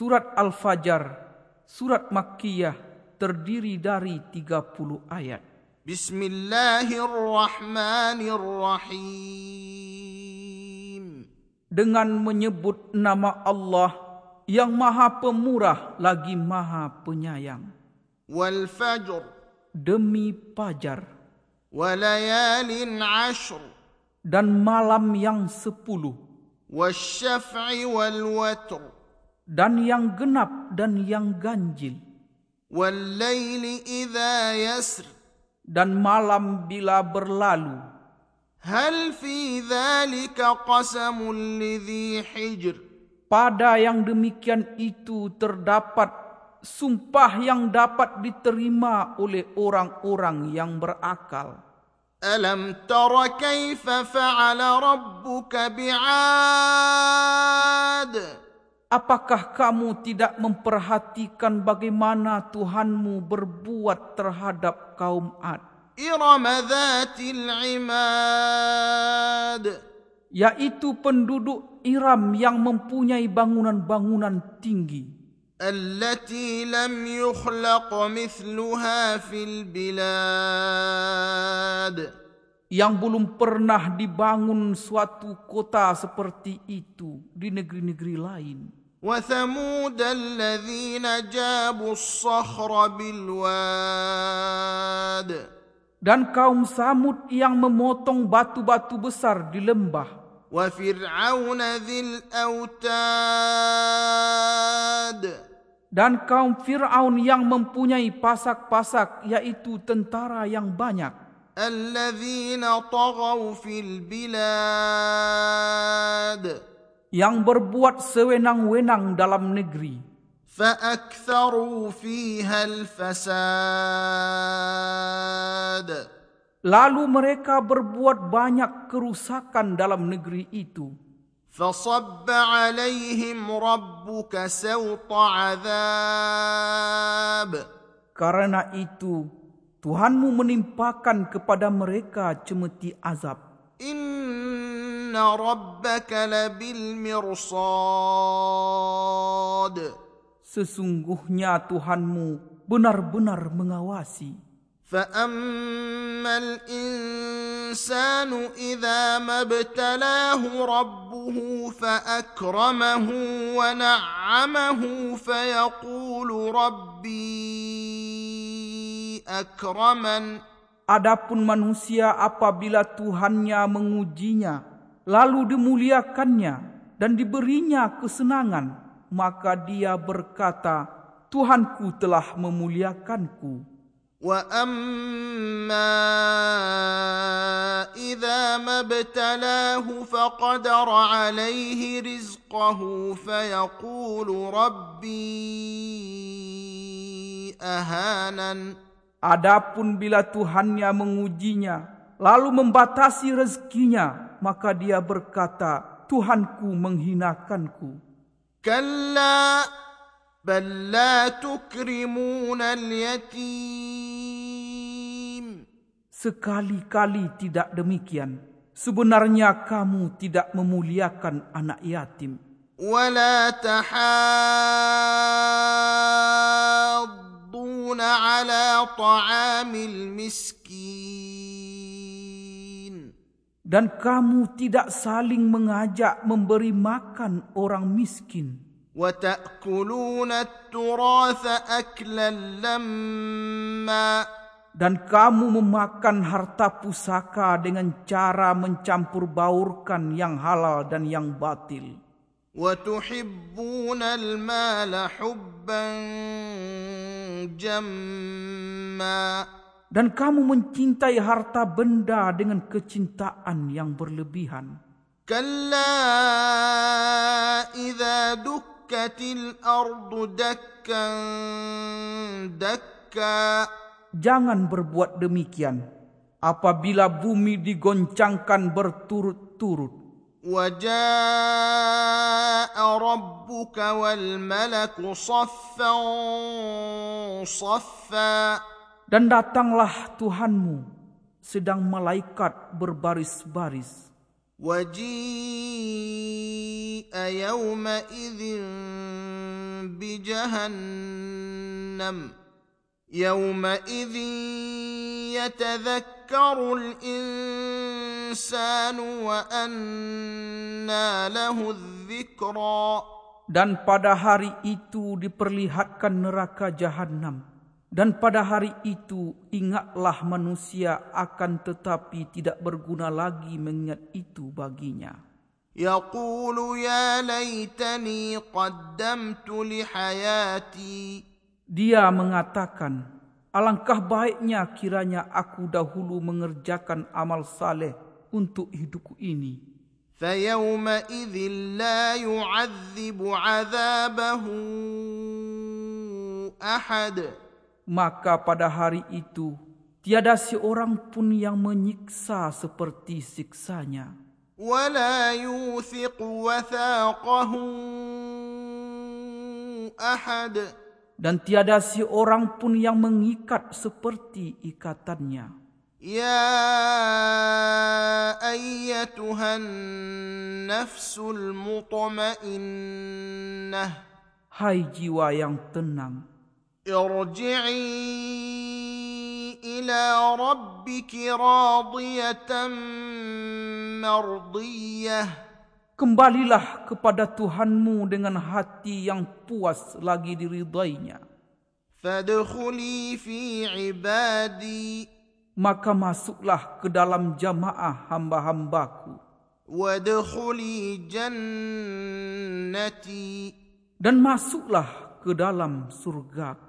Surat Al-Fajr, surat Makkiyah terdiri dari 30 ayat. Bismillahirrahmanirrahim. Dengan menyebut nama Allah yang maha pemurah lagi maha penyayang. Wal fajr. Demi pajar. Walayalin ashr. Dan malam yang sepuluh. Wasyaf'i wal watr. Dan yang genap dan yang ganjil. Idha yasr. Dan malam bila berlalu. Hal fi qasamun lidhi hijr. Pada yang demikian itu terdapat sumpah yang dapat diterima oleh orang-orang yang berakal. Alam tara kaifa fa'ala rabbuka bi'ad? Apakah kamu tidak memperhatikan bagaimana Tuhanmu berbuat terhadap kaum Ad? Iram dhatil imad. Yaitu penduduk Iram yang mempunyai bangunan-bangunan tinggi. Allati lam yukhlaq mithluha fil bilad. Yang belum pernah dibangun suatu kota seperti itu di negeri-negeri lain. وثمود الذين جابوا الصخر بالواد Dan kaum Samud yang memotong batu-batu besar di lembah. وفرعون ذي الأوتاد Dan kaum Fir'aun yang mempunyai pasak-pasak yaitu tentara yang banyak. الذين طغوا في البلاد Yang berbuat sewenang-wenang dalam negeri. فأكثروا فيها الفساد Lalu mereka berbuat banyak kerusakan dalam negeri itu. فصب عليهم ربك سوط عذاب Karena itu, Tuhanmu menimpakan kepada mereka cemeti azab. إن ربك لبالمرصاد Sesungguhnya Tuhanmu benar-benar mengawasi. فأما الإنسان إذا ما ابتلاه ربه فأكرمه ونعمه فيقول ربي أكرمن Adapun manusia apabila Tuhannya mengujinya, lalu dimuliakannya dan diberinya kesenangan, maka dia berkata, Tuhanku telah memuliakanku. واما اذا ما ابتلاه فقدر عليه رزقه فيقول ربي اهانن Adapun bila Tuhannya mengujinya, lalu membatasi rezekinya, maka dia berkata, Tuhanku menghinakanku. كلا بل لا تكرمون اليتيم Sekali-kali tidak demikian. Sebenarnya kamu tidak memuliakan anak yatim. ولا تحاضون على طعام المسكين Dan kamu tidak saling mengajak memberi makan orang miskin. وتأكلون التراث أكلا لما Dan kamu memakan harta pusaka dengan cara mencampur baurkan yang halal dan yang batil. وتحبون المال حبا جما Dan kamu mencintai harta benda dengan kecintaan yang berlebihan. كلا إذا دكت الأرض دكا دكا Jangan berbuat demikian. Apabila bumi digoncangkan berturut-turut. وجاء ربك والملك صفا صفا Dan datanglah Tuhanmu sedang malaikat berbaris-baris. وجيء يومئذ بجهنم يومئذ يتذكر الانسان وانى له الذكرى Dan pada hari itu diperlihatkan neraka jahanam. Dan pada hari itu ingatlah manusia akan tetapi tidak berguna lagi mengingat itu baginya. يقول يا ليتني قدمت لحياتي Dia mengatakan, alangkah baiknya kiranya aku dahulu mengerjakan amal saleh untuk hidupku ini. فيومئذ لا يعذب عذابه احد Maka pada hari itu, tiada seorang pun yang menyiksa seperti siksanya. ولا يوثق وثاقه احد Dan tiada seorang pun yang mengikat seperti ikatannya. يا ايتها النفس المطمئنه Hai jiwa yang tenang, ارجعي الى ربك راضيه مرضيه kembalilah kepada Tuhanmu dengan hati yang puas lagi diridainya. فادخلي في عبادي Maka masuklah ke dalam jamaah hamba-hambaku. وادخلي جنتي Dan masuklah ke dalam surgaku.